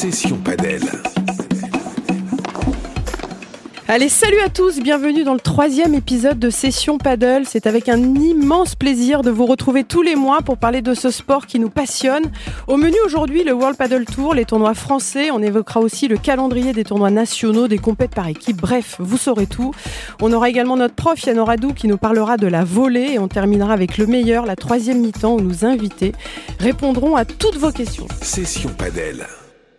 Session Padel. Allez, salut à tous, bienvenue dans le troisième épisode de Session Paddle. C'est avec un immense plaisir de vous retrouver tous les mois pour parler de ce sport qui nous passionne. Au menu aujourd'hui, le World Paddle Tour, les tournois français. On évoquera aussi le calendrier des tournois nationaux, des compètes par équipe. Bref, vous saurez tout. On aura également notre prof Yann Oradou qui nous parlera de la volée et on terminera avec le meilleur, la troisième mi-temps où nos invités répondront à toutes vos questions. Session Padel.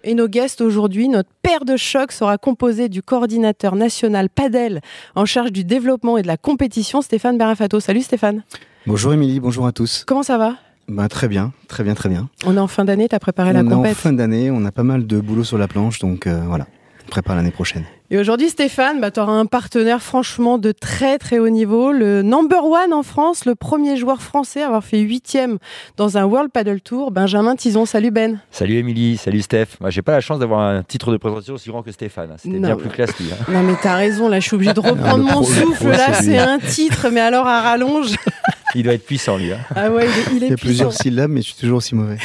Et nos guests aujourd'hui, notre paire de choc sera composé du coordinateur national Padel en charge du développement et de la compétition, Stéphane Berafato. Salut Stéphane. Bonjour Émilie, bonjour à tous. Comment ça va? Bah, Très bien, très bien, très bien. On est en fin d'année, tu as préparé la on compète est en fin d'année, on a pas mal de boulot sur la planche, donc euh, voilà, on prépare l'année prochaine. Et aujourd'hui, Stéphane, bah, tu auras un partenaire franchement de très très haut niveau, le number one en France, le premier joueur français à avoir fait huitième dans un World Paddle Tour, Benjamin Tison. Salut Ben. Salut Émilie, salut Steph. Moi, j'ai pas la chance d'avoir un titre de présentation aussi grand que Stéphane. C'était bien plus classe lui. hein. Non mais t'as raison, là je suis obligée de reprendre mon pro- souffle, pro, là c'est un titre, mais alors à rallonge. Il doit être puissant lui. hein. Ah ouais, il est, il est Il y a puissant. plusieurs syllabes, mais je suis toujours aussi mauvais.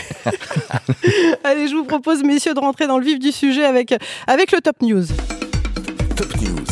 Allez, je vous propose messieurs de rentrer dans le vif du sujet avec, avec le top news. Top News.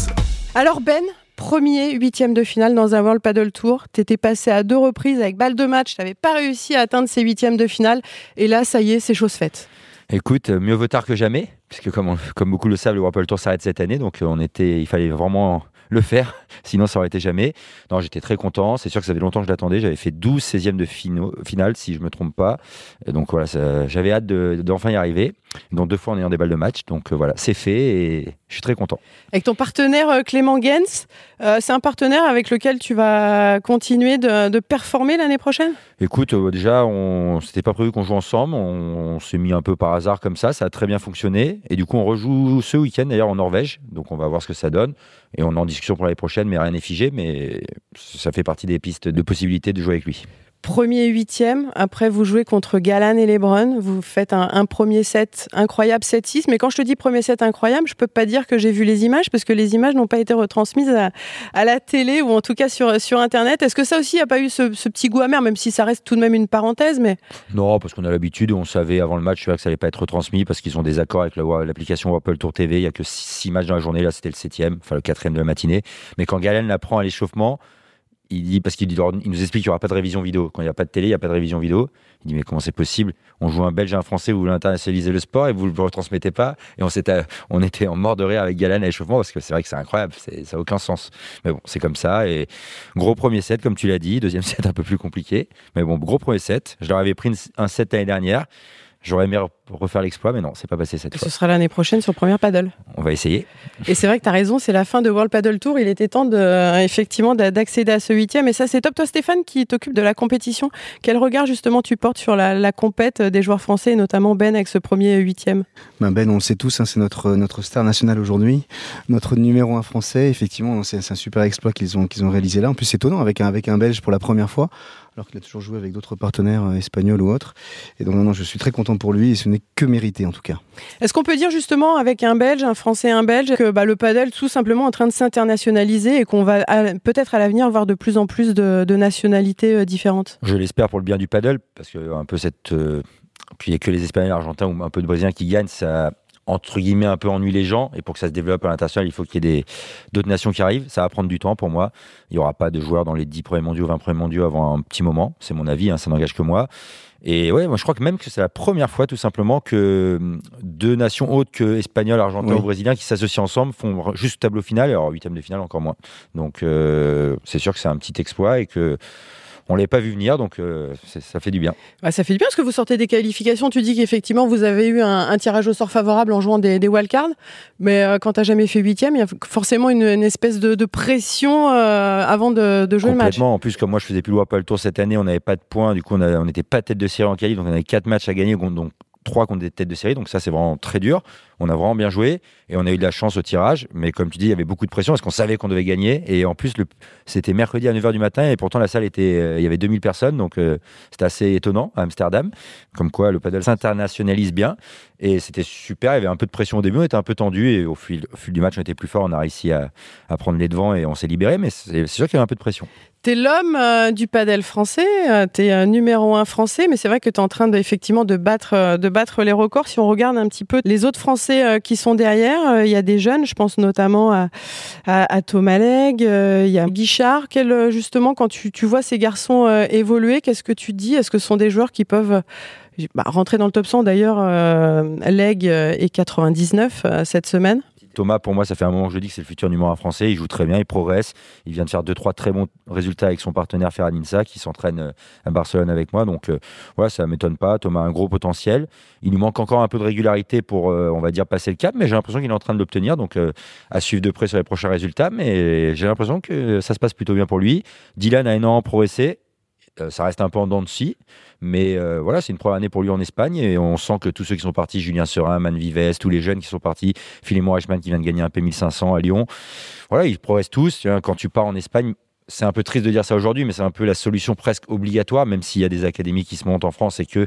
Alors Ben, premier huitième de finale dans un World Paddle Tour. T'étais passé à deux reprises avec balle de match. T'avais pas réussi à atteindre ces huitièmes de finale. Et là, ça y est, c'est chose faite. Écoute, euh, mieux vaut tard que jamais, puisque comme, on- comme beaucoup le savent, le World Padel Tour s'arrête cette année, donc euh, on était, il fallait vraiment le faire, sinon ça aurait été jamais. Non, j'étais très content. C'est sûr que ça fait longtemps que je l'attendais. J'avais fait 12 16e de finale, si je me trompe pas. Et donc voilà, j'avais hâte de- d'enfin y arriver. Donc deux fois en ayant des balles de match. Donc euh, voilà, c'est fait et je suis très content. Avec ton partenaire euh, Clément Gens, euh, c'est un partenaire avec lequel tu vas continuer de, de performer l'année prochaine? Écoute, euh, déjà, on c'était pas prévu qu'on joue ensemble. On, on s'est mis un peu par hasard comme ça. Ça a très bien fonctionné. Et du coup, on rejoue ce week-end d'ailleurs en Norvège. Donc, on va voir ce que ça donne. Et on est en discussion pour l'année prochaine, mais rien n'est figé. Mais ça fait partie des pistes de possibilités de jouer avec lui. Premier huitième, après vous jouez contre Galan et Lebron, vous faites un, premier set incroyable 7-6, mais quand je te dis premier set incroyable, je peux pas dire que j'ai vu les images parce que les images n'ont pas été retransmises à, la télé ou en tout cas sur, sur Internet. Est-ce que ça aussi n'a pas eu ce, petit goût amer, même si ça reste tout de même une parenthèse, mais Non, parce qu'on a l'habitude. On savait avant le match que ça allait pas être retransmis parce qu'ils ont des accords avec la- l'application Whirlpool Tour TV. Il y a que 6 matchs dans la journée. Là, c'était le septième, enfin le quatrième de la matinée. Mais quand Galen l'apprend à l'échauffement, il dit parce qu'il nous explique qu'il n'y aura pas de révision vidéo. Quand il n'y a pas de télé, il n'y a pas de révision vidéo. Il dit mais comment c'est possible? On joue un Belge et un Français, vous voulez internationaliser le sport et vous ne le retransmettez pas? Et on, s'était, on était en mort de rire avec Galen à l'échauffement parce que c'est vrai que c'est incroyable, ça n'a aucun sens. Mais bon, c'est comme ça. Et gros premier set, comme tu l'as dit. Deuxième set un peu plus compliqué. Mais bon, gros premier set. Je leur avais pris un set l'année dernière. J'aurais aimé re- refaire l'exploit, mais non, c'est pas passé cette ce fois. sera l'année prochaine sur Première Paddle. On va essayer. Et c'est vrai que tu as raison, c'est la fin de World Paddle Tour. Il était temps de, euh, effectivement d'accéder à ce huitième. Et ça, c'est top. Toi, Stéphane, qui t'occupe de la compétition, quel regard justement tu portes sur la, la compète des joueurs français, et notamment Ben avec ce premier huitième? Ben, ben, on le sait tous, hein, c'est notre, notre star national aujourd'hui, notre numéro un français. Effectivement, c'est c'est un super exploit qu'ils ont, qu'ils ont réalisé là. En plus, c'est étonnant avec un, avec un Belge pour la première fois, alors qu'il a toujours joué avec d'autres partenaires euh, espagnols ou autres. Et donc, non, non, je suis très content pour lui et ce n'est que mérité en tout cas. Est-ce qu'on peut dire justement avec un Belge, un Français et un Belge, que bah, le paddle tout simplement en train de s'internationaliser et qu'on va peut-être à l'avenir voir de plus en plus de, de nationalités euh, différentes? Je l'espère pour le bien du paddle, parce que un peu cette. euh, puis il n'y a que les Espagnols, Argentins ou un peu de Brésiliens qui gagnent, ça entre guillemets un peu ennuie les gens. Et pour que ça se développe à l'international, il faut qu'il y ait des- d'autres nations qui arrivent. Ça va prendre du temps pour moi. Il n'y aura pas de joueurs dans les 10 premiers mondiaux, 20 premiers mondiaux avant un petit moment. C'est mon avis, hein, ça n'engage que moi. Et ouais, moi je crois que même que c'est la première fois tout simplement que hum, deux nations autres que Espagnols, Argentins Oui. ou Brésiliens qui s'associent ensemble font juste tableau final. Et alors huitième de finale encore moins. Donc euh, c'est sûr que c'est un petit exploit et que on l'avait pas vu venir, donc euh, ça fait du bien. Bah, Ça fait du bien parce que vous sortez des qualifications. Tu dis qu'effectivement vous avez eu un, un tirage au sort favorable en jouant des, des wildcards, mais euh, quand tu n'as jamais fait huitième, il y a forcément une, une espèce de, de pression euh, avant de, de jouer le match. Complètement. En plus, comme moi, je faisais plus le le Tour cette année, on n'avait pas de points. Du coup, on n'était pas tête de série en qualif, donc on avait quatre matchs à gagner, donc trois contre des têtes de série. Donc ça, c'est vraiment très dur. On a vraiment bien joué et on a eu de la chance au tirage. Mais comme tu dis, il y avait beaucoup de pression parce qu'on savait qu'on devait gagner. Et en plus, c'était mercredi à 9h du matin et pourtant la salle était, euh, il y avait 2000 personnes. Donc euh, c'était assez étonnant à Amsterdam. Comme quoi le paddle s'internationalise bien. Et c'était super. Il y avait un peu de pression au début, on était un peu tendu et au fil, du match, on était plus fort. On a réussi à, prendre les devants et on s'est libéré. Mais c'est sûr qu'il y avait un peu de pression. T'es l'homme euh, du padel français, euh, t'es numéro un français, mais c'est vrai que t'es en train effectivement de battre, de battre les records. Si on regarde un petit peu les autres Français euh, qui sont derrière, euh, il y a des jeunes, je pense notamment à, Thomas Legge, euh, il y a Guichard. Quel, justement, quand tu, vois ces garçons évoluer, qu'est-ce que tu dis? Est-ce que ce sont des joueurs qui peuvent bah, rentrer dans le top 100 D'ailleurs, Legge est 99 euh, cette semaine? Thomas, pour moi, ça fait un moment que je dis que c'est le futur numéro un français. Il joue très bien, il progresse. Il vient de faire deux, trois très bons résultats avec son partenaire Ferran Insa, qui s'entraîne euh, à Barcelone avec moi. Donc, euh, voilà, ça m'étonne pas. Thomas a un gros potentiel. Il lui manque encore un peu de régularité pour, euh, on va dire, passer le cap, mais j'ai l'impression qu'il est en train de l'obtenir. Donc, à suivre de près sur les prochains résultats. Mais j'ai l'impression que ça se passe plutôt bien pour lui. Dylan a énormément progressé. Euh, ça reste un peu en dents de scie, mais euh, voilà, c'est une première année pour lui en Espagne et on sent que tous ceux qui sont partis, Julien Serin, Man Vives, tous les jeunes qui sont partis, Philemon Reichmann qui vient de gagner un P1500 à Lyon, voilà, ils progressent tous. Quand tu pars en Espagne, c'est un peu triste de dire ça aujourd'hui, mais c'est un peu la solution presque obligatoire, même s'il y a des académies qui se montent en France et que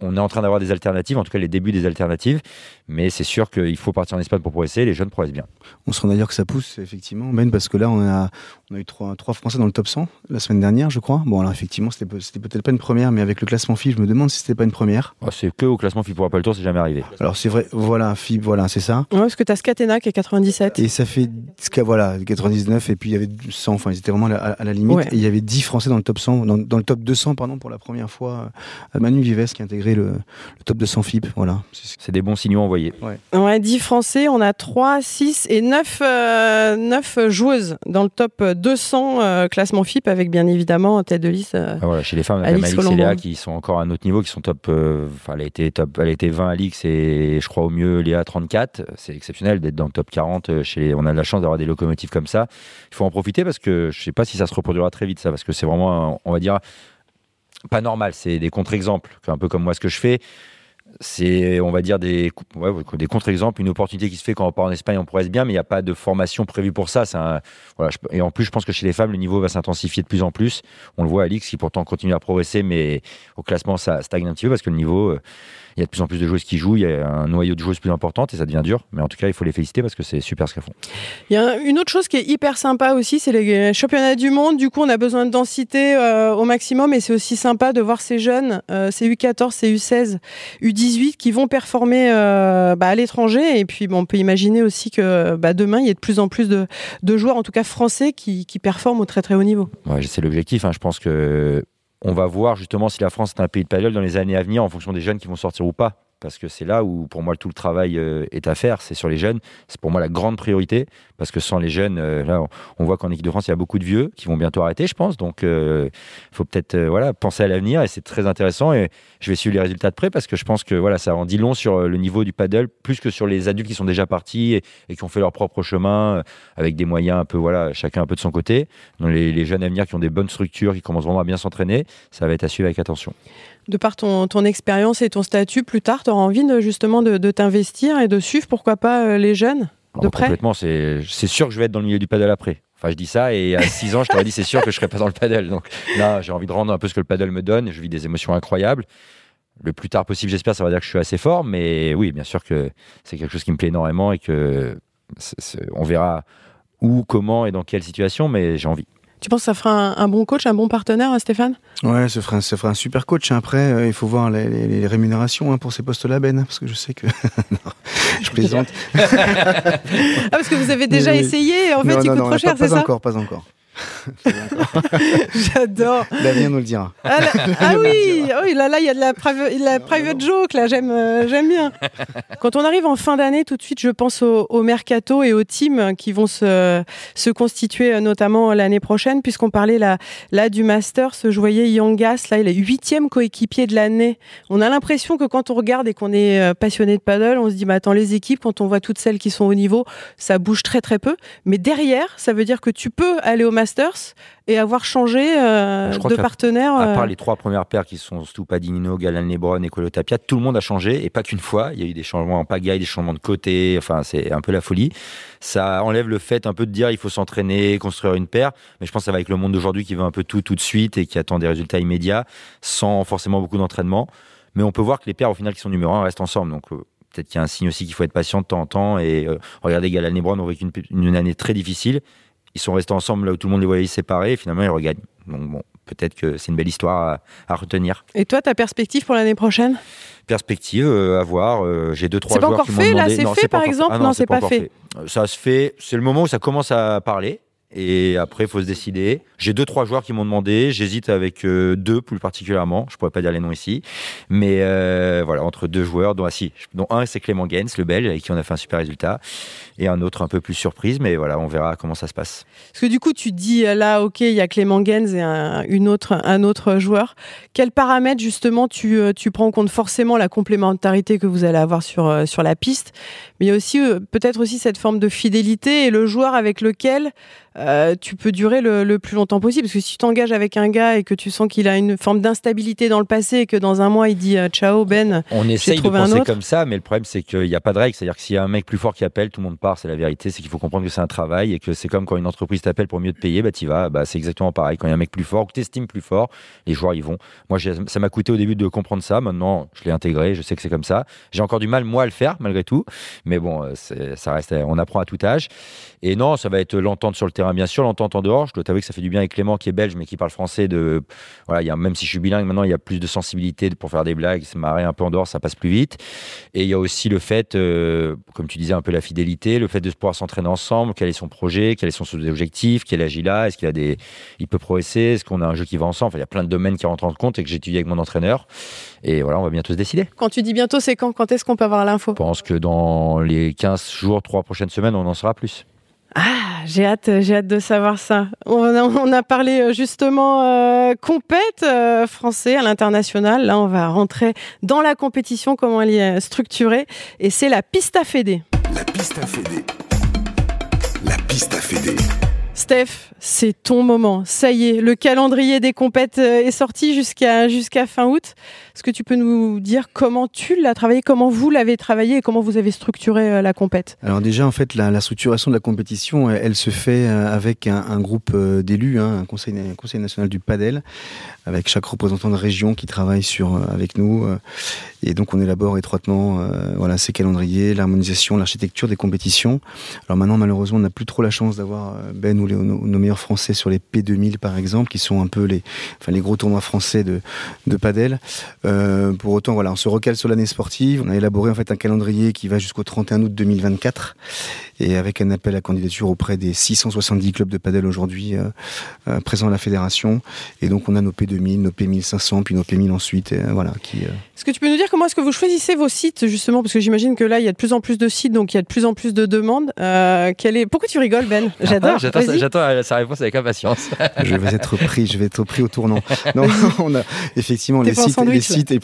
on est en train d'avoir des alternatives, en tout cas les débuts des alternatives, mais c'est sûr qu'il faut partir en Espagne pour progresser, les jeunes progressent bien. On se rend d'ailleurs que ça pousse, effectivement, Ben, parce que là, on a, on a eu trois, trois Français dans le top 100 la semaine dernière, je crois. Bon, alors effectivement, c'était pe- c'était peut-être pas une première, mais avec le classement FIB, je me demande si c'était pas une première. Oh, C'est que au classement FIBA pour le Tour, c'est jamais arrivé. Alors c'est vrai, voilà, FIB, voilà, c'est ça. Ouais, parce que t'as Scatena qui est 97. Et ça fait, voilà, 99, et puis il y avait 100, enfin, ils étaient vraiment à la, à la limite. Ouais. Et il y avait 10 Français dans le top 100, dans, dans le top 200, pardon, pour la première fois. euh, Manu Vives qui a intégré le, le top 200 FIB, voilà. C'est- des bons signaux envoyés. Ouais, 10 Français, on a 3, 6 et 9, euh, 9 joueuses dans le top 200 euh, classement FIP avec bien évidemment en tête de liste. euh, Ah, voilà, chez les femmes, on a Alix quand même Alix et. Léa qui sont encore à un autre niveau, qui sont top. euh, Enfin, elle a été top, elle a été 20 Alix et je crois au mieux Léa 34. C'est exceptionnel d'être dans le top 40. euh, Chez les- on a de la chance d'avoir des locomotives comme ça. Il faut en profiter parce que je sais pas si ça se reproduira très vite ça, parce que c'est vraiment, on va dire, pas normal. C'est des contre-exemples, un peu comme moi ce que je fais. C'est, on va dire, des, contre-exemples, une opportunité qui se fait quand on part en Espagne, on progresse bien, mais il n'y a pas de formation prévue pour ça. Et en plus, je pense que chez les femmes, le niveau va s'intensifier de plus en plus. On le voit, Alix, qui pourtant continue à progresser, mais au classement, ça stagne un petit peu parce que le niveau, euh, il y a de plus en plus de joueuses qui jouent, il y a un noyau de joueuses plus important et ça devient dur. Mais en tout cas, il faut les féliciter parce que c'est super ce qu'elles font. Il y a une autre chose qui est hyper sympa aussi, c'est les championnats du monde. Du coup, on a besoin de densité euh, au maximum et c'est aussi sympa de voir ces jeunes, euh, ces U14, ces U16, U18 qui vont performer euh, bah, à l'étranger. Et puis, bon, on peut imaginer aussi que bah, demain, il y a de plus en plus de, de joueurs, en tout cas français, qui, qui performent au très très haut niveau. Ouais, c'est l'objectif. hein. Je pense que on va voir justement si la France est un pays de paddle dans les années à venir en fonction des jeunes qui vont sortir ou pas. Parce que c'est là où, pour moi, tout le travail euh, est à faire. C'est sur les jeunes. C'est pour moi la grande priorité. Parce que sans les jeunes, euh, là, on, voit qu'en équipe de France, il y a beaucoup de vieux qui vont bientôt arrêter, je pense. Donc, il faut peut-être euh, voilà, penser à l'avenir. Et c'est très intéressant. Et je vais suivre les résultats de près parce que je pense que voilà, ça en dit long sur euh, le niveau du paddle, plus que sur les adultes qui sont déjà partis et, qui ont fait leur propre chemin euh, avec des moyens un peu, voilà, chacun un peu de son côté. Donc, les, les jeunes à venir qui ont des bonnes structures, qui commencent vraiment à bien s'entraîner, ça va être à suivre avec attention. De par ton, ton expérience et ton statut, plus tard, tu auras envie de, justement de, de t'investir et de suivre, pourquoi pas, euh, les jeunes de Alors, près? complètement, c'est c'est sûr que je vais être dans le milieu du paddle après. Enfin, je dis ça et à 6 ans, je t'aurais dit c'est sûr que je serais pas dans le paddle. Donc là, j'ai envie de rendre un peu ce que le paddle me donne. Je vis des émotions incroyables. Le plus tard possible, j'espère, ça va dire que je suis assez fort. Mais oui, bien sûr que c'est quelque chose qui me plaît énormément et que on verra où, comment et dans quelle situation, mais j'ai envie. Tu penses que ça fera un, un bon coach, un bon partenaire, hein, Stéphane? Ouais, ce ferait un, ça ferait un super coach. Après, euh, il faut voir les, les- les rémunérations hein, pour ces postes-là, Ben, parce que je sais que. Non, je plaisante. Ah, parce que vous avez déjà essayé, en fait, non, il non, coûte non, trop cher, pas, ça? encore, pas encore. J'adore. L'avenir nous le dira. Ah, là- ah oui, oui, là, là, il y a de la private, la private joke, là, j'aime, euh, j'aime bien. Quand on arrive en fin d'année, tout de suite, je pense au, au mercato et aux teams qui vont se, se constituer, euh, notamment l'année prochaine, puisqu'on parlait là, là du Master, ce je voyais Yangas, là, il est huitième coéquipier de l'année. On a l'impression que quand on regarde et qu'on est euh, passionné de paddle, on se dit, bah, attends, les équipes, quand on voit toutes celles qui sont au niveau, ça bouge très très peu. Mais derrière, ça veut dire que tu peux aller au Master Masters et avoir changé euh, Je crois de partenaire. À euh, part les trois premières paires qui sont Stupadinino, Galan Lebron et Colo Tapia, tout le monde a changé et pas qu'une fois. Il y a eu des changements en pagaille, des changements de côté. Enfin, c'est un peu la folie. Ça enlève le fait un peu de dire il faut s'entraîner, construire une paire. Mais je pense que ça va avec le monde d'aujourd'hui qui veut un peu tout tout de suite et qui attend des résultats immédiats sans forcément beaucoup d'entraînement. Mais on peut voir que les paires au final qui sont numéro un restent ensemble. Donc euh, peut-être qu'il y a un signe aussi qu'il faut être patient de temps en temps. Et euh, regardez, Galan Lebron ont vécu une, une année très difficile. Ils sont restés ensemble là où tout le monde les voyait séparés et finalement ils regagnent. Donc bon, peut-être que c'est une belle histoire à, à retenir. Et toi, ta perspective pour l'année prochaine? Perspective euh, à voir. euh, J'ai deux trois C'est pas joueurs encore qui m'ont fait, là, c'est fait, pas par encore- exemple Ah Non, c'est pas encore fait. Ça se fait. C'est le moment où ça commence à parler. Et après, il faut se décider. J'ai deux, trois joueurs qui m'ont demandé. J'hésite avec euh, deux plus particulièrement. Je pourrais pas dire les noms ici. Mais euh, voilà, entre deux joueurs, dont, ah, si, dont un, c'est Clément Gens, le Belge, avec qui on a fait un super résultat. Et un autre un peu plus surprise. Mais voilà, on verra comment ça se passe. Parce que du coup, tu dis euh, là, ok, il y a Clément Gens et un, une autre, un autre joueur. Quels paramètres justement tu, euh, tu prends en compte forcément la complémentarité que vous allez avoir sur, euh, sur la piste, mais il y a aussi peut-être aussi cette forme de fidélité et le joueur avec lequel euh, tu peux durer le, le plus longtemps possible? Parce que si tu t'engages avec un gars et que tu sens qu'il a une forme d'instabilité dans le passé et que dans un mois il dit ciao Ben, On essaye de penser autre. comme ça, mais le problème c'est qu'il n'y a pas de règle. C'est-à-dire que s'il y a un mec plus fort qui appelle, tout le monde C'est la vérité. C'est qu'il faut comprendre que c'est un travail et que c'est comme quand une entreprise t'appelle pour mieux te payer, bah tu vas. Bah, c'est exactement pareil. Quand il y a un mec plus fort, que tu estimes plus fort, les joueurs y vont. Moi, ça m'a coûté au début de comprendre ça. Maintenant, je l'ai intégré. Je sais que c'est comme ça. J'ai encore du mal moi à le faire malgré tout, mais bon, euh, ça reste. On apprend à tout âge. Et non, ça va être l'entente sur le terrain, bien sûr, l'entente en dehors. Je dois t'avouer que ça fait du bien avec Clément, qui est belge, mais qui parle français. De, voilà, il y a, même si je suis bilingue, maintenant, il y a plus de sensibilité pour faire des blagues, se marrer un peu en dehors, ça passe plus vite. Et il y a aussi le fait, euh, comme tu disais, un peu la fidélité, le fait de pouvoir s'entraîner ensemble, quel est son projet, quels sont ses objectifs, quel âge il a, est-ce qu'il a des, il peut progresser, est-ce qu'on a un jeu qui va ensemble. Enfin, il y a plein de domaines qui rentrent en compte et que j'étudie avec mon entraîneur. Et voilà, on va bientôt se décider. quand tu dis bientôt, c'est quand? Quand est-ce qu'on peut avoir l'info? Je pense que dans les 15 jours, 3 prochaines semaines, on en saura plus. Ah, j'ai hâte, j'ai hâte de savoir ça. On a, on a parlé euh, justement euh, compète euh, français à l'international. Là, on va rentrer dans la compétition, comment elle est structurée, et c'est la piste à fédé. La piste à Fédé. La piste à Fédé. Steph, c'est ton moment. Ça y est, le calendrier des compètes euh, est sorti jusqu'à jusqu'à fin août. Est-ce que tu peux nous dire comment tu l'as travaillé, comment vous l'avez travaillé et comment vous avez structuré euh, la compète? Alors déjà, en fait, la, structuration de la compétition, elle, elle se fait euh, avec un, groupe euh, d'élus, hein, un, conseil, national du padel, avec chaque représentant de région qui travaille sur, euh, avec nous. euh, et donc, on élabore étroitement euh, voilà, ces calendriers, l'harmonisation, l'architecture des compétitions. Alors maintenant, malheureusement, on n'a plus trop la chance d'avoir euh, Ben ou nos, meilleurs Français sur les P2000, par exemple, qui sont un peu les, enfin, les gros tournois français de padel. Euh, pour autant, voilà, on se recale sur l'année sportive. On a élaboré en fait un calendrier qui va jusqu'au 31 août 2024 et avec un appel à candidature auprès des 670 clubs de padel aujourd'hui euh, euh, présents à la fédération. Et donc, on a nos P2000, nos P1500, puis nos P1000 ensuite, et, euh, voilà, qui, euh, Est-ce que tu peux nous dire comment est-ce que vous choisissez vos sites justement? Parce que j'imagine que là, il y a de plus en plus de sites, donc il y a de plus en plus de demandes. Euh, est... Pourquoi tu rigoles, Ben? J'adore. Ah, J'attends sa réponse avec impatience. je vais être pris, je vais être pris au tournant. Non, on a effectivement les sites, les. Sites et.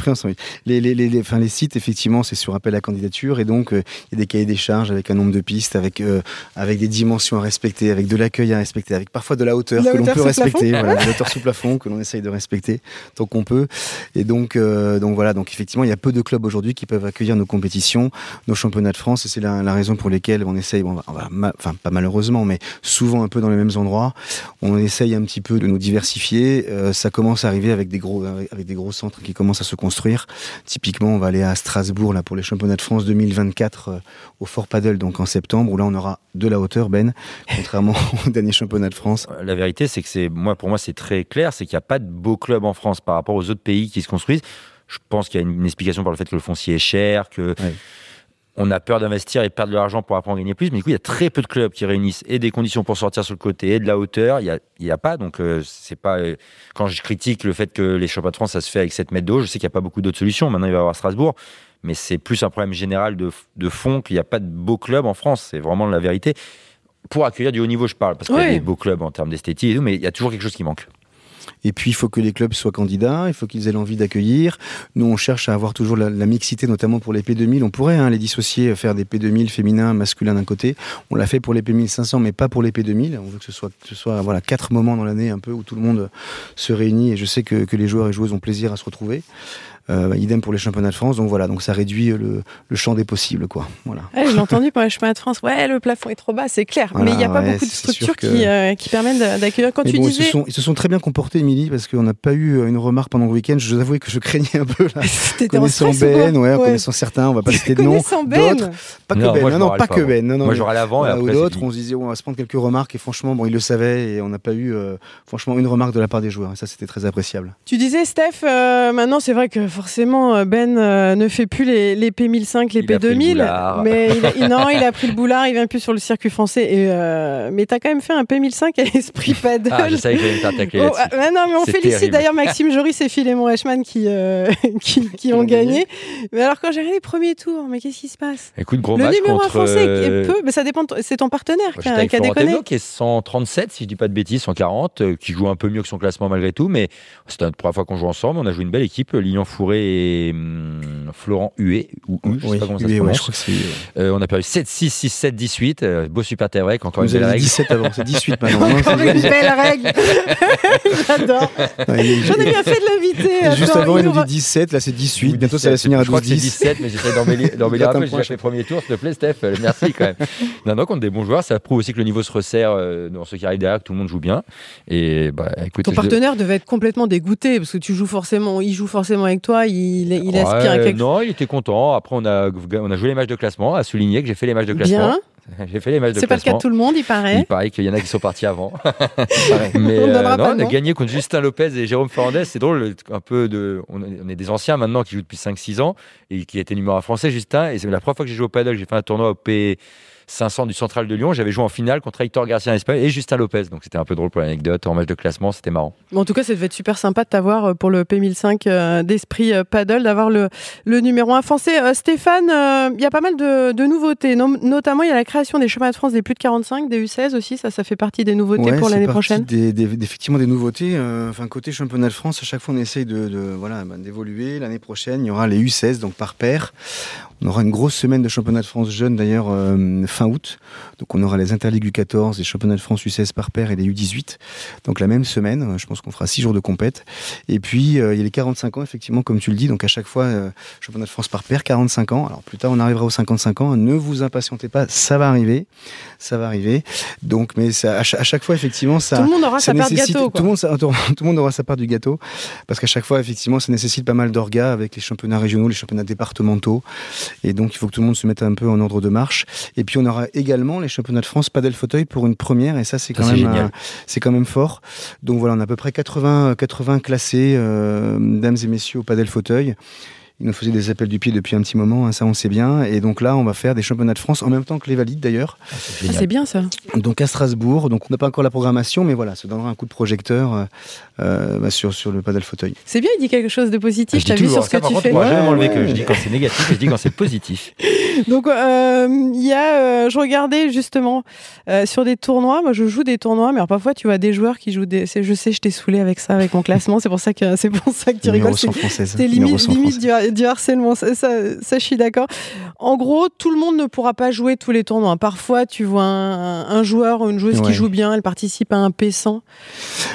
Les, les, les, les- enfin, les sites, effectivement, c'est sur appel à candidature et donc euh, il y a des cahiers des charges avec un nombre de pistes, avec euh, avec des dimensions à respecter, avec de l'accueil à respecter, avec parfois de la hauteur La que l'on peut respecter, voilà, la hauteur sous plafond que l'on essaye de respecter tant qu'on peut. Et donc euh, donc voilà, donc effectivement, il y a peu de clubs aujourd'hui qui peuvent accueillir nos compétitions, nos championnats de France et c'est la, la raison pour laquelle on essaye, bon, on va- on va ma- enfin pas malheureusement, mais souvent un peu dans les mêmes endroits. On essaye un petit peu de nous diversifier. Ça commence à arriver avec des gros avec des gros centres qui commencent à se construire. Typiquement, on va aller à Strasbourg là pour les championnats de France 2024 euh, au Fort Paddle donc en septembre où là on aura de la hauteur Ben contrairement au dernier championnat de France. La vérité, c'est que c'est moi, pour moi, c'est très clair, c'est qu'il n'y a pas de beaux clubs en France par rapport aux autres pays qui se construisent. Je pense qu'il y a une, une explication par le fait que le foncier est cher, que Ouais. On a peur d'investir et perdre de l'argent pour après en gagner plus. Mais du coup, il y a très peu de clubs qui réunissent et des conditions pour sortir sur le côté et de la hauteur. Il y a, il y a pas. Donc, euh, c'est pas. euh, quand je critique le fait que les championnats de France, ça se fait avec 7 mètres d'eau, je sais qu'il n'y a pas beaucoup d'autres solutions. Maintenant, il va y avoir Strasbourg. Mais c'est plus un problème général de, de fond qu'il n'y a pas de beaux clubs en France. C'est vraiment la vérité. Pour accueillir du haut niveau, je parle, parce qu'il y a des beaux clubs en termes d'esthétique et tout, mais il y a toujours quelque chose qui manque. Et puis, il faut que les clubs soient candidats, il faut qu'ils aient l'envie d'accueillir. Nous, on cherche à avoir toujours la, mixité, notamment pour les P2000. On pourrait hein, les dissocier, faire des P2000 féminins, masculins d'un côté. On l'a fait pour les P1500, mais pas pour les P2000. On veut que ce soit, voilà, quatre moments dans l'année un peu où tout le monde se réunit. Et je sais que les joueurs et joueuses ont plaisir à se retrouver. Euh, idem pour les championnats de France. Donc voilà, donc ça réduit le, le champ des possibles, quoi. Voilà. J'ai entendu pour les championnats de France. Ouais, le plafond est trop bas, c'est clair. mais il n'y a pas beaucoup de structures qui, euh, qui, permettent d'accueillir. Quand tu bon, disais, ils se, sont, ils se sont très bien comportés, Émilie, parce qu'on n'a pas eu une remarque pendant le week-end. Je vous avoue que je craignais un peu là. connaissant Ben, ouais, ouais. connaissant certains, on va pas citer de nom. Ben. D'autres, pas que Ben, non, non, pas que Ben. Non, non, moi j'aurais l'avant. Ou d'autres, on se disait, on va se prendre quelques remarques et franchement, bon, ils le savaient et on n'a pas eu, euh, franchement, une remarque de la part des joueurs. Et ça, c'était très appréciable. Tu disais, Steph, maintenant c'est vrai que forcément ben euh, ne fait plus les, les P1005, les P2000. Mais il, non, il a pris le boulard, il vient plus sur le circuit français. Et, euh, mais tu as quand même fait un P1005 à l'esprit paddle. Ah, je savais que j'allais oh, ah, Non, mais on félicite d'ailleurs Maxime Joris et Philémon Reichmann qui, euh, qui, qui, ont gagné. Mais alors, quand j'ai regardé les premiers tours, mais qu'est-ce qui se passe? Écoute, gros le match numéro contre... français est peu, mais ça dépend. C'est ton partenaire qui a, qui a déconné. qui est 137, si je dis pas de bêtises, 140, qui joue un peu mieux que son classement malgré tout. Mais c'était la première fois qu'on joue ensemble. On a joué une belle équipe. Lilian Hum, Florent Huet, ou U, je sais pas comment ça se prononce. je crois que c'est... Euh, on a perdu 7, 6, 6, 7, 18. Euh, beau super break, encore une belle règle. 17 avant, c'est 18 maintenant. encore une belle règle. J'adore. J'en ai bien fait de l'inviter. Juste avant, il nous dit 17, là c'est 18. Bientôt, ça va se finir à 12 Je crois que c'est 17, mais j'essaie d'embellir un peu. J'ai fait le premier tour, s'il te plaît, Steph. Euh, merci quand même. Non, non, contre des bons joueurs, ça prouve aussi que le niveau se resserre dans ceux qui arrivent derrière, que tout le monde joue bien. Et bah, écoute, Ton partenaire devait être complètement dégoûté parce que tu joues forcément, il joue forcément avec toi, il, il aspire à quelque Non, il était content. Après, on a, on a joué les matchs de classement, à souligner que j'ai fait les matchs de classement. Bien. J'ai fait les matchs de C'est pas le cas de tout le monde, il paraît. Il paraît qu'il y en a qui sont partis avant. Mais on, euh, non, on a gagné contre Justin Lopez et Jérôme Fernandez. C'est drôle, un peu de. On est des anciens maintenant qui jouent depuis 5-6 ans et qui étaient numéro 1 français, Justin. Et c'est la première fois que j'ai joué au paddle. J'ai fait un tournoi au P. 500 du Central de Lyon. J'avais joué en finale contre Hector Garcia en Espagne et Justin Lopez. Donc c'était un peu drôle pour l'anecdote. En match de classement, c'était marrant. en tout cas, ça devait être super sympa de t'avoir euh, pour le P1005 euh, d'esprit euh, paddle, d'avoir le, le numéro 1 français. Stéphane, il y a pas mal de, nouveautés. notamment, il y a la création des chemins de France des plus de 45, des U16 aussi. Ça, ça fait partie des nouveautés pour l'année prochaine. Des, des, effectivement, des nouveautés. enfin, côté championnat de France, à chaque fois, on essaye de, voilà, bah, d'évoluer. L'année prochaine, il y aura les U16, donc par paire. On aura une grosse semaine de championnat de France jeunes d'ailleurs fin août. Donc on aura les Interligues U14, les championnats de France U16 par paire et les U18. Donc la même semaine, je pense qu'on fera 6 jours de compète. Et puis euh, il y a les 45 ans, effectivement, comme tu le dis. Donc à chaque fois, euh, championnat de France par paire, 45 ans. Alors plus tard, on arrivera aux 55 ans. Ne vous impatientez pas, ça va arriver. Ça va arriver. Donc, mais ça, à, chaque, fois, effectivement, ça. Tout le monde aura sa part du gâteau. Tout, le monde, tout le monde aura sa part du gâteau. Parce qu'à chaque fois, effectivement, ça nécessite pas mal d'orgas avec les championnats régionaux, les championnats départementaux. Et donc, il faut que tout le monde se mette un peu en ordre de marche. Et puis, on aura également les championnats de France padel fauteuil pour une première et ça c'est quand même euh, c'est quand même fort. Donc voilà, on a à peu près 80 80 classés euh, dames et messieurs au padel fauteuil. Il nous faisait des appels du pied depuis un petit moment, hein, ça on sait bien. Et donc là, on va faire des championnats de France en même temps que les valides d'ailleurs. Ah, c'est bien ça. Donc à Strasbourg, donc on n'a pas encore la programmation, mais voilà, ça donnera un coup de projecteur euh, euh bah, sur, sur le padel fauteuil. C'est bien, il dit quelque chose de positif. T'as vu sur ce que tu fais. Moi, ouais, que je dis quand c'est négatif, je dis quand c'est positif. Donc euh, il y a, euh, je regardais justement sur des tournois. Moi, je joue des tournois, mais alors, parfois tu vois des joueurs qui jouent des. Je sais, je t'ai saoulé avec ça, avec mon classement. c'est pour ça que c'est pour ça que tu rigoles. C'est limite, limite du, du harcèlement, ça, ça, je suis d'accord. En gros, tout le monde ne pourra pas jouer tous les tournois. Parfois, tu vois un, joueur ou une joueuse qui joue bien, elle participe à un P100.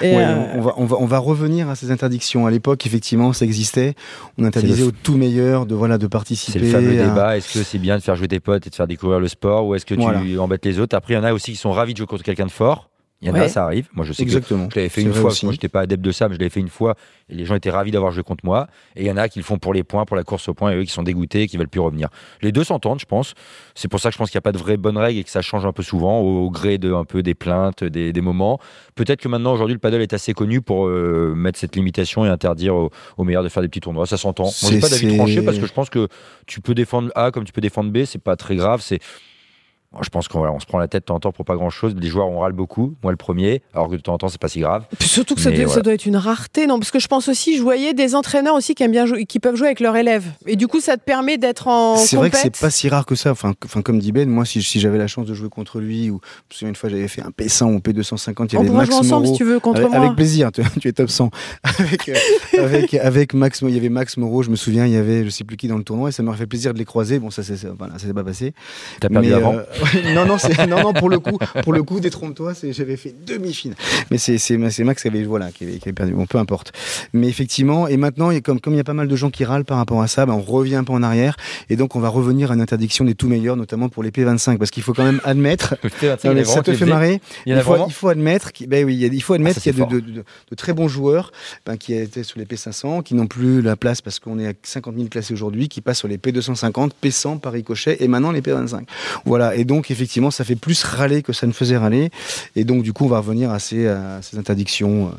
Euh, on, va, on, va, on va revenir à ces interdictions. À l'époque, effectivement, ça existait. On interdisait au tout meilleur de, voilà, de participer. C'est le fameux débat. Est-ce que c'est bien de faire jouer tes potes et de faire découvrir le sport ou est-ce que tu embêtes les autres? Après, il y en a aussi qui sont ravis de jouer contre quelqu'un de fort. Il y en a, ça arrive. Moi, je sais Exactement. que je l'avais fait une fois. Moi, j'étais pas adepte de ça, mais je l'avais fait une fois. Et les gens étaient ravis d'avoir joué contre moi. Et il y en a qui le font pour les points, pour la course au point, et eux qui sont dégoûtés, qui veulent plus revenir. Les deux s'entendent, je pense. C'est pour ça que je pense qu'il n'y a pas de vraie bonne règle et que ça change un peu souvent au, gré de un peu des plaintes, des, des moments. Peut-être que maintenant, aujourd'hui, le paddle est assez connu pour euh, mettre cette limitation et interdire aux, meilleurs de faire des petits tournois. Ça s'entend. Moi, j'ai pas d'avis tranché parce que je pense que tu peux défendre A comme tu peux défendre B. C'est pas très grave. C'est je pense qu'on on se prend la tête de temps en temps pour pas grand chose. Les joueurs, on râle beaucoup, moi le premier, alors que de temps en temps, c'est pas si grave. Puis surtout que ça doit, ça voilà. doit être une rareté, non? Parce que je pense aussi, je voyais des entraîneurs aussi qui aiment bien jouer, qui peuvent jouer avec leurs élèves. Et du coup, ça te permet d'être en. C'est vrai que c'est pas si rare que ça. Enfin, enfin comme dit Ben, moi, si, si j'avais la chance de jouer contre lui, ou je me souviens une fois, j'avais fait un P100 ou P250, il y On avait pourra Max jouer ensemble Moreau. si tu veux contre avec, moi. avec plaisir, tu, tu es top 100. avec, euh, avec, avec Max, il y avait Max Moreau, je me souviens, il y avait je sais plus qui dans le tournoi, et ça m'aurait fait plaisir de les croiser. Bon, ça, c'est, ça- voilà, ça s'est pas passé. T'as perdu Mais, avant euh, non, non, c'est, non, non, pour le coup, pour le coup, détrompe-toi, j'avais fait demi-fine. Mais c'est, Max qui avait, voilà, qui avait, qui avait perdu. Bon, peu importe. Mais effectivement, et maintenant, a comme, comme il y a pas mal de gens qui râlent par rapport à ça, ben, on revient un peu en arrière, et donc on va revenir à une interdiction des tout meilleurs, notamment pour les P25, parce qu'il faut quand même admettre. Non, mais ça te fait marrer. Il faut, vraiment il faut admettre, qu'il- ben oui, il y a- il faut admettre Ah, ça, qu'il y a c'est de, de- de- de très bons joueurs ben, qui étaient sur les P500, qui n'ont plus la place parce qu'on est à 50 000 classés aujourd'hui, qui passent sur les P250, P100 par ricochet et maintenant les P25. Voilà, et donc effectivement, ça fait plus râler que ça ne faisait râler. Et donc, du coup, on va revenir à ces, ces interdictions, euh,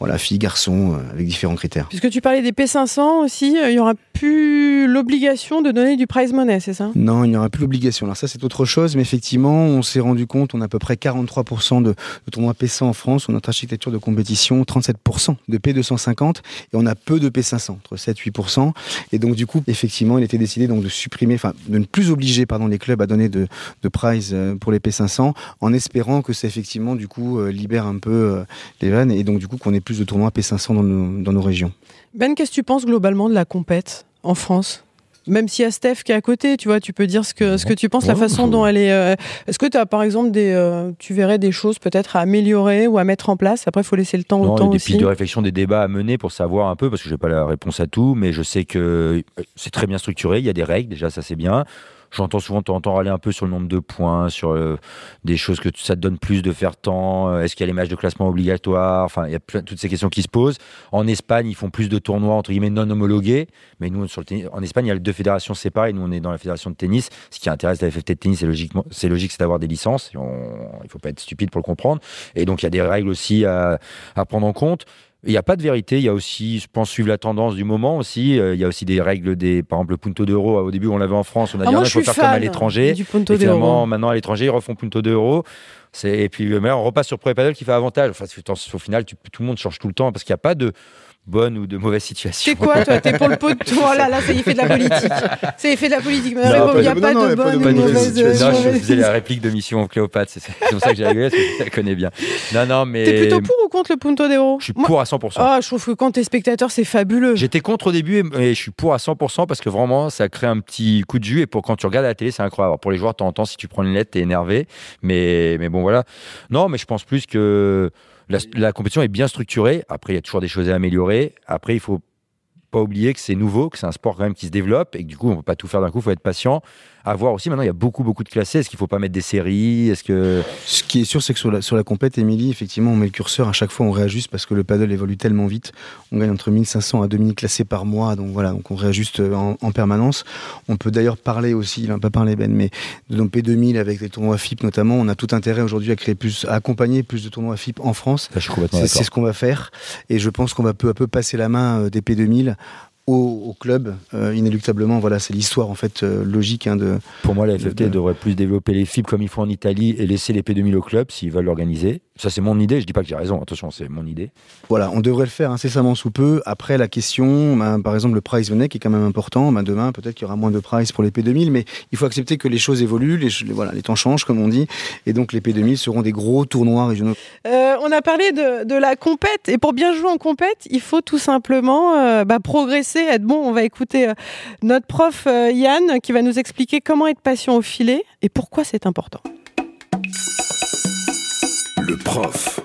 voilà, filles, garçons, euh, avec différents critères. Puisque tu parlais des P500 aussi, euh, il y aura plus l'obligation de donner du prize money, c'est ça? Non, il n'y aura plus l'obligation. Alors ça, c'est autre chose, mais effectivement, on s'est rendu compte, on a à peu près 43% de, de tournois P100 en France, on a notre architecture de compétition, 37% de P250, et on a peu de P500, entre 7-8%. Et donc, du coup, effectivement, il était décidé donc de supprimer, enfin, de ne plus obliger, pardon, les clubs à donner de, de prize euh, pour les P500, en espérant que ça, effectivement, du coup, libère un peu les vannes, et donc, du coup, qu'on ait plus de tournois P500 dans nos, dans nos régions. Ben, qu'est-ce que tu penses globalement de la compète en France? Même s'il y a Steph qui est à côté, tu vois, tu peux dire ce que, ce que tu penses, la Ouais, façon je- dont elle est. euh, Est-ce que tu as par exemple des. euh, tu verrais des choses peut-être à améliorer ou à mettre en place? Après, il faut laisser le temps Non, au il y a temps des aussi. pistes de réflexion, des débats à mener pour savoir un peu, parce que je n'ai pas la réponse à tout, mais je sais que euh, c'est très bien structuré, il y a des règles, déjà ça c'est bien. J'entends souvent, tu entends râler un peu sur le nombre de points, sur euh, des choses que ça te donne plus de faire temps. euh, Est-ce qu'il y a les matchs de classement obligatoires Enfin, il y a plein, toutes ces questions qui se posent. En Espagne, ils font plus de tournois entre guillemets non homologués, mais nous, sur le tennis- en Espagne, il y a deux fédérations séparées. Nous, on est dans la fédération de tennis. Ce qui intéresse la FFT de tennis, c'est logiquement, c'est logique, c'est d'avoir des licences. On- il faut pas être stupide pour le comprendre. Et donc, il y a des règles aussi à, à prendre en compte. Il n'y a pas de vérité. Il y a aussi, je pense, suivre la tendance du moment aussi. Euh, il y a aussi des règles des, par exemple, le punto d'euro. Au début, on l'avait en France. On a Ah, dit, moi, ah, il faut faire comme à l'étranger. du Punto Et d'Euro. finalement, maintenant, à l'étranger, ils refont punto d'euro. Et puis, euh, on repasse sur Pro Paddle qui fait avantage. Enfin, au final, tu- tout le monde change tout le temps parce qu'il n'y a pas de bonne ou de mauvaise situation. C'est quoi, toi T'es pour le pot de Oh là là, ça y fait de la politique. Ça y fait de la politique. Mais Non, il n'y a pas de- bonne ou mauvaise mauvaise situation. Non, je faisais la réplique de Mission Cléopâtre. C'est pour ça que j'ai rigolé, parce que je la connais bien. Non, non, mais. T'es plutôt pour ou contre le Punto d'Euro Je suis Moi- pour à 100%. Ah, je trouve que quand t'es spectateur, c'est fabuleux. J'étais contre au début et, et je suis pour à 100% parce que vraiment ça crée un petit coup de jus et pour quand tu regardes à la télé c'est incroyable. Pour les joueurs de temps en temps si tu prends une lettre t'es énervé mais, mais bon voilà. Non mais je pense plus que la, compétition est bien structurée. Après il y a toujours des choses à améliorer. Après il faut pas oublier que c'est nouveau, que c'est un sport quand même qui se développe et que du coup on peut pas tout faire d'un coup, il faut être patient. À voir aussi maintenant il y a beaucoup beaucoup de classés. Est-ce qu'il faut pas mettre des séries? Est-ce que Ce qui est sûr, c'est que sur la, sur la compète, Émilie, effectivement, on met le curseur, à chaque fois on réajuste parce que le paddle évolue tellement vite. On gagne entre 1500 à 2000 classés par mois, donc voilà, donc on réajuste euh, en, en permanence. On peut d'ailleurs parler aussi, il n'a pas parlé Ben, mais de nos P2000 avec les tournois FIP notamment, on a tout intérêt aujourd'hui à créer plus, à accompagner plus de tournois FIP en France. C'est ce qu'on va faire et je pense qu'on va peu à peu passer la main euh, des P2000 au, au club, euh, inéluctablement. Voilà, c'est l'histoire en fait euh, logique hein, de, Pour moi, la FFT de- devrait plus développer les FIB comme ils font en Italie et laisser les P2000 au club s'ils veulent l'organiser. Ça, c'est mon idée. Je dis pas que j'ai raison. Attention, c'est mon idée. Voilà, on devrait le faire incessamment sous peu. Après, la question, ben, par exemple, le prize money qui est quand même important. Ben, demain, peut-être qu'il y aura moins de prize pour les P2000, mais il faut accepter que les choses évoluent, les, voilà, les temps changent, comme on dit, et donc les P2000 seront des gros tournois régionaux. Euh, on a parlé de, de la compète et pour bien jouer en compète, il faut tout simplement euh, bah, progresser, être bon. On va écouter euh, notre prof euh, Yann qui va nous expliquer comment être patient au filet et pourquoi c'est important. Le prof.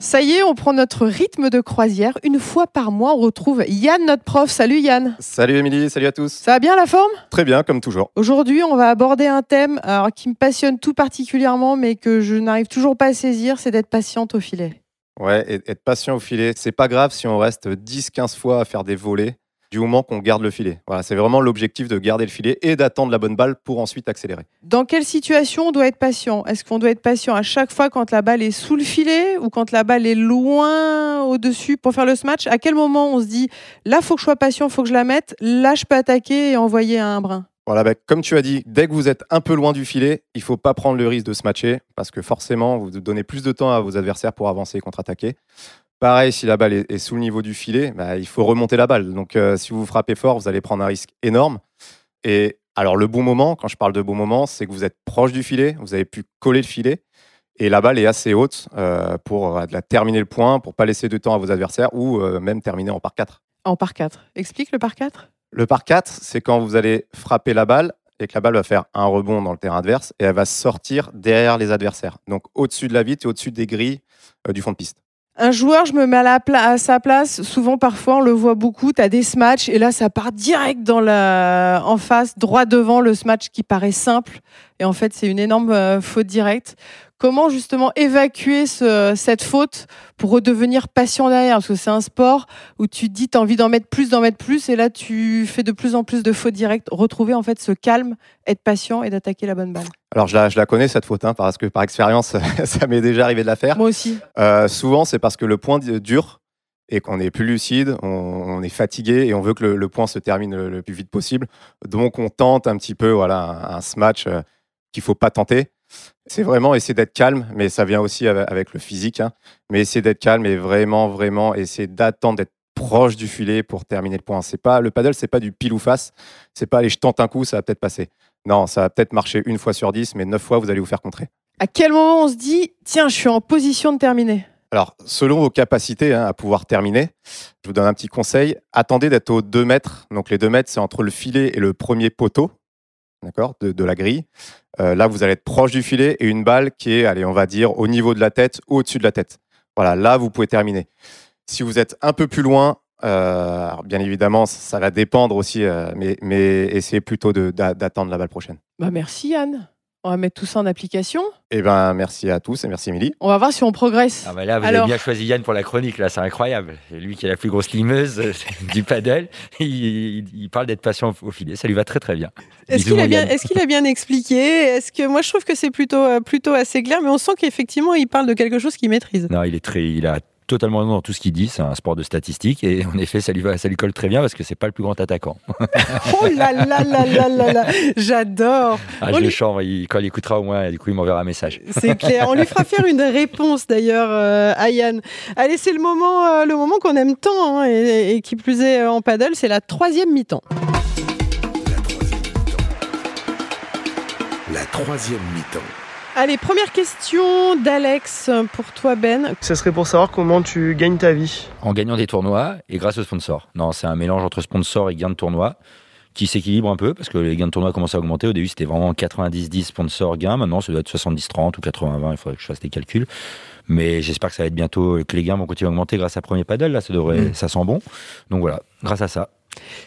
Ça y est, on prend notre rythme de croisière. Une fois par mois, on retrouve Yann, notre prof. Salut Yann. Salut Émilie, salut à tous. Ça va bien la forme? Très bien, comme toujours. Aujourd'hui, on va aborder un thème alors, qui me passionne tout particulièrement, mais que je n'arrive toujours pas à saisir, c'est d'être patiente au filet. Ouais, et être patient au filet, c'est pas grave si on reste 10-15 fois à faire des volets, du moment qu'on garde le filet. Voilà, c'est vraiment l'objectif de garder le filet et d'attendre la bonne balle pour ensuite accélérer. Dans quelle situation on doit être patient? Est-ce qu'on doit être patient à chaque fois quand la balle est sous le filet ou quand la balle est loin au-dessus pour faire le smash? À quel moment on se dit là, faut que je sois patient, faut que je la mette, là, je peux attaquer et envoyer un brin? Voilà, bah, comme tu as dit, dès que vous êtes un peu loin du filet, il faut pas prendre le risque de se matcher parce que forcément, vous donnez plus de temps à vos adversaires pour avancer et contre-attaquer. Pareil, si la balle est, sous le niveau du filet, bah, il faut remonter la balle. Donc, euh, si vous frappez fort, vous allez prendre un risque énorme. Et alors, le bon moment, quand je parle de bon moment, c'est que vous êtes proche du filet, vous avez pu coller le filet. Et la balle est assez haute euh, pour euh, la terminer le point, pour pas laisser de temps à vos adversaires ou euh, même terminer en par 4. En par 4. Explique le par 4. Le par 4, c'est quand vous allez frapper la balle et que la balle va faire un rebond dans le terrain adverse et elle va sortir derrière les adversaires. Donc au-dessus de la vitre et au-dessus des grilles du fond de piste. Un joueur, je me mets à, sa place. Souvent, parfois, on le voit beaucoup. Tu as des smatchs et là, ça part direct dans la... en face, droit devant le smash qui paraît simple. Et en fait, c'est une énorme euh, faute directe. Comment justement évacuer ce- cette faute pour redevenir patient derrière? Parce que c'est un sport où tu te dis, tu as envie d'en mettre plus, d'en mettre plus. Et là, tu fais de plus en plus de fautes directes. Retrouver en fait ce calme, être patient et d'attaquer la bonne balle. Alors je la, je la connais cette faute, hein, parce que par expérience, ça m'est déjà arrivé de la faire. Moi aussi. Euh, souvent, c'est parce que le point d- dure et qu'on est plus lucide, on, on est fatigué et on veut que le, le point se termine le, le plus vite possible. Donc, on tente un petit peu voilà, un, un smash euh, qu'il faut pas tenter. C'est vraiment essayer d'être calme, mais ça vient aussi avec, le physique. hein. Mais essayer d'être calme et vraiment, vraiment essayer d'attendre d'être proche du filet pour terminer le point. C'est pas le paddle, c'est pas du pile ou face. C'est pas allez, je tente un coup, ça va peut-être passer. Non, ça va peut-être marcher une fois sur dix, mais neuf fois, vous allez vous faire contrer. À quel moment on se dit, tiens, je suis en position de terminer? Alors, selon vos capacités hein, à pouvoir terminer, je vous donne un petit conseil. Attendez d'être aux 2 mètres. Donc, les 2 mètres, c'est entre le filet et le premier poteau de, la grille. Euh, là, vous allez être proche du filet et une balle qui est, allez, on va dire, au niveau de la tête ou au-dessus de la tête. Voilà, là, vous pouvez terminer. Si vous êtes un peu plus loin, euh, bien évidemment, ça va dépendre aussi, euh, mais, essayez plutôt d'attendre la balle prochaine. Bah merci Yann. On va mettre tout ça en application. Eh ben, merci à tous et merci Émilie. On va voir si on progresse. Ah bah là, vous Alors- avez bien choisi Yann pour la chronique, là, c'est incroyable. C'est lui qui est la plus grosse limeuse euh, du paddle. Il, il- il parle d'être patient au filet, ça lui va très très bien. Est-ce qu'il a bien, qu'il a bien expliqué? Est-ce que moi je trouve que c'est plutôt, euh, plutôt assez clair, mais on sent qu'effectivement il parle de quelque chose qu'il maîtrise. Non, il est très, il a totalement raison dans tout ce qu'il dit. C'est un sport de statistiques et en effet, ça lui va, ça lui colle très bien parce que c'est pas le plus grand attaquant. Oh là là là là là là J'adore. Ah, On je le lui- chante, il- quand il écoutera au moins, du coup, il m'enverra un message. C'est clair. On lui fera faire une réponse d'ailleurs euh, à Yann. Allez, c'est le moment, euh, le moment qu'on aime tant hein, et, et qui plus est euh, en paddle, c'est la troisième mi-temps. La troisième mi-temps. Allez, première question d'Alex pour toi Ben. Ce serait pour savoir comment tu gagnes ta vie. En gagnant des tournois et grâce aux sponsors. Non, c'est un mélange entre sponsors et gains de tournois qui s'équilibre un peu parce que les gains de tournois commencent à augmenter. Au début, c'était vraiment 90-10 sponsors gains. Maintenant, ça doit être 70-30 ou 80-20. Il faudrait que je fasse des calculs. Mais j'espère que ça va être bientôt que les gains vont continuer à augmenter grâce à Premier Paddle. Là, ça devrait, Mm. ça sent bon. Donc voilà, grâce à ça.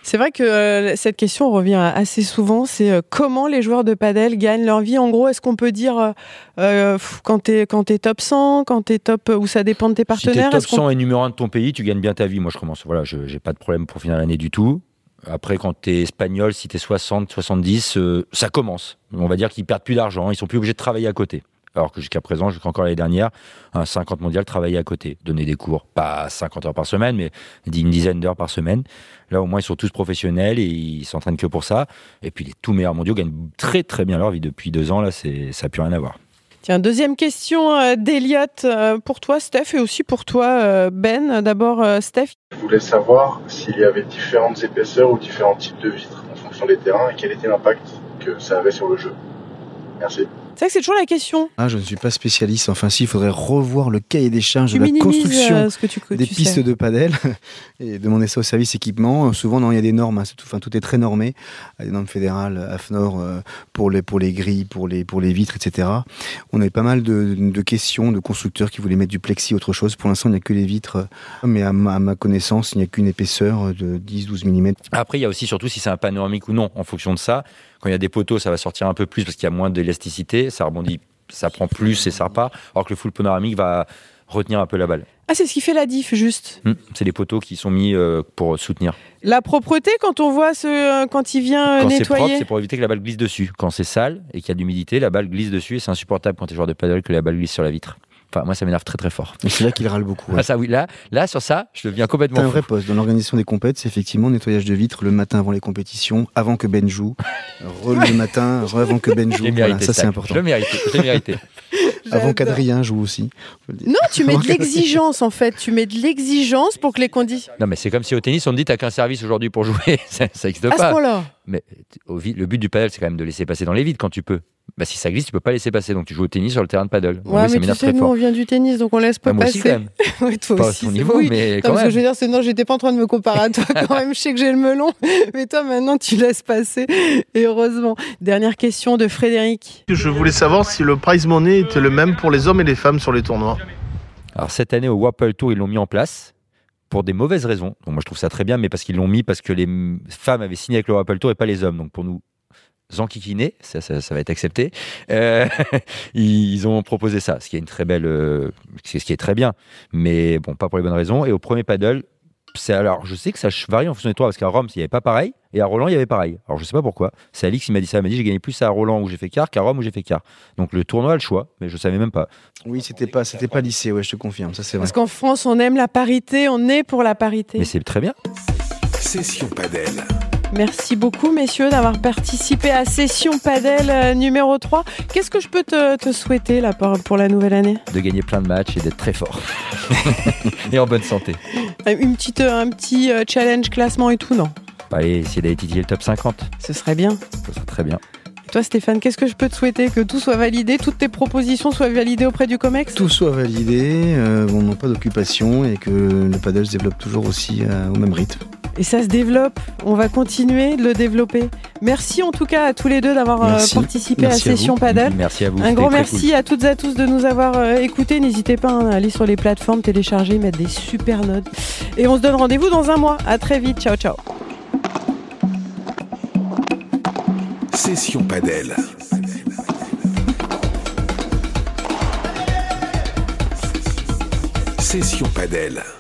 C'est vrai que euh, cette question revient assez souvent. C'est euh, comment les joueurs de padel gagnent leur vie? En gros, est-ce qu'on peut dire euh, quand t'es quand t'es top 100, quand t'es top ou ça dépend de tes Si t'es partenaires. top est-ce qu'on- 100 et numéro 1 de ton pays, tu gagnes bien ta vie. Moi, je commence. Voilà, je j'ai pas de problème pour finir l'année du tout. Après, quand t'es espagnol, si t'es 60, 70, euh, ça commence. On va dire qu'ils perdent plus d'argent. Ils sont plus obligés de travailler à côté. Alors que jusqu'à présent, jusqu'à encore l'année dernière, un 50 mondial travaillait à côté, donner des cours, pas 50 heures par semaine, mais une dizaine d'heures par semaine. Là, au moins, ils sont tous professionnels et ils s'entraînent que pour ça. Et puis, les tout meilleurs mondiaux gagnent très très bien leur vie depuis deux ans. Là, ça n'a plus rien à voir. Tiens, deuxième question euh, d'Eliott euh, pour toi, Steph, et aussi pour toi, euh, Ben. D'abord, Steph. Je voulais savoir s'il y avait différentes épaisseurs ou différents types de vitres en fonction des terrains et quel était l'impact que ça avait sur le jeu. Merci. C'est vrai que c'est toujours la question. Ah, je ne suis pas spécialiste. Enfin, si, il faudrait revoir le cahier des charges Tu de la construction euh, ce que tu, que des tu pistes sais. de padel et demander ça au service équipement. Souvent, non, il y a des normes. hein, c'est tout, enfin, tout est très normé. Il y a Des normes fédérales, AFNOR, euh, pour les, pour les grilles, pour les, pour les vitres, etc. On avait pas mal de, de questions de constructeurs qui voulaient mettre du plexi, autre chose. Pour l'instant, il n'y a que les vitres. Mais à ma, à ma connaissance, il n'y a qu'une épaisseur de 10-12 mm. Après, il y a aussi surtout si c'est un panoramique ou non. En fonction de ça, quand il y a des poteaux, ça va sortir un peu plus parce qu'il y a moins d'élasticité, ça rebondit, ça prend plus et ça repart. Alors que le full panoramique va retenir un peu la balle. Ah, c'est ce qui fait la diff, juste. Hmm, C'est les poteaux qui sont mis euh, pour soutenir. La propreté, quand on voit ce, euh, quand il vient euh, Quand c'est propre, nettoyer. c'est pour éviter que la balle glisse dessus. Quand c'est sale et qu'il y a de l'humidité, la balle glisse dessus et c'est insupportable quand tu es joueur de paddle que la balle glisse sur la vitre. Enfin, moi, ça m'énerve très très fort. Et c'est là qu'il râle beaucoup. ouais. Ah, ça, oui, là, là, sur ça, je deviens complètement un fou. vrai poste dans l'organisation des compètes, c'est effectivement nettoyage de vitres le matin avant les compétitions, avant que Ben joue, re le matin, re avant que Ben joue. Voilà, ça c'est important. Je l'ai mérité. Je l'ai mérité. Avant qu'Adrien joue aussi. Non, tu mets de l'exigence en fait. Tu mets de l'exigence pour que les conditions. Non, mais c'est comme si au tennis, on te dit t'as qu'un service aujourd'hui pour jouer. ça n'existe À ce pas. point-là. Mais au le but du paddle, c'est quand même de laisser passer dans les vides quand tu peux. Bah, si ça glisse, tu peux pas laisser passer. Donc tu joues au tennis sur le terrain de paddle. Ouais, Oui, ça mais tu m'énerve sais, très nous, fort. on vient du tennis, donc on laisse pas Bah, moi passer. aussi, quand même. Ouais, toi Pas à aussi. ton c'est- niveau, oui. mais Non, quand parce que je veux dire, c'est non, j'étais pas en train de me comparer à toi quand même. Je sais que j'ai le melon, mais toi maintenant tu laisses passer. Et heureusement. Dernière question de Frédéric. Je voulais savoir si le prize money était le même pour les hommes et les femmes sur les tournois. Alors cette année au Wapple Tour, ils l'ont mis en place pour des mauvaises raisons. Donc moi je trouve ça très bien, mais parce qu'ils l'ont mis parce que les femmes avaient signé avec le Wapple Tour et pas les hommes. Donc pour nous enquiquiner, ça, va être accepté. Euh, ils ont proposé ça, ce qui est une très belle, euh, ce qui est très bien, mais bon pas pour les bonnes raisons. Et au premier paddle, c'est alors je sais que ça varie en fonction des tours parce qu'à Rome il n'y avait pas pareil et à Roland il y avait pareil. Alors je sais pas pourquoi. C'est Alix qui m'a dit ça, il m'a dit j'ai gagné plus à Roland où j'ai fait quart qu'à Rome où j'ai fait quart. Donc le tournoi a le choix, mais je savais même pas. Oui, c'était pas, c'était pas lycée, ouais, je te confirme, ça c'est vrai. Parce qu'en France, on aime la parité, on est pour la parité. Mais c'est très bien. Session Padel. Merci beaucoup, messieurs, d'avoir participé à Session Padel euh, numéro 3. Qu'est-ce que je peux te, te souhaiter là, pour, pour la nouvelle année? De gagner plein de matchs et d'être très fort. et en bonne santé. Une petite, euh, Un petit euh, challenge classement et tout, non? Allez, essayer d'aller titiller le top 50. Ce serait bien. Ça serait très bien. Toi, Stéphane, qu'est-ce que je peux te souhaiter Que tout soit validé, toutes tes propositions soient validées auprès du COMEX? Tout soit validé, euh, on n'a pas d'occupation et que le paddle se développe toujours aussi euh, au même rythme. Et ça se développe. On va continuer de le développer. Merci en tout cas à tous les deux d'avoir euh, Merci. participé Merci à à Session vous. Padel. Merci à vous. Un grand merci à toutes et à tous de nous avoir euh, écoutés. N'hésitez pas hein, à aller sur les plateformes, télécharger, mettre des super notes. Et on se donne rendez-vous dans un mois. À très vite. Ciao, ciao. Session Padel. Session Padel.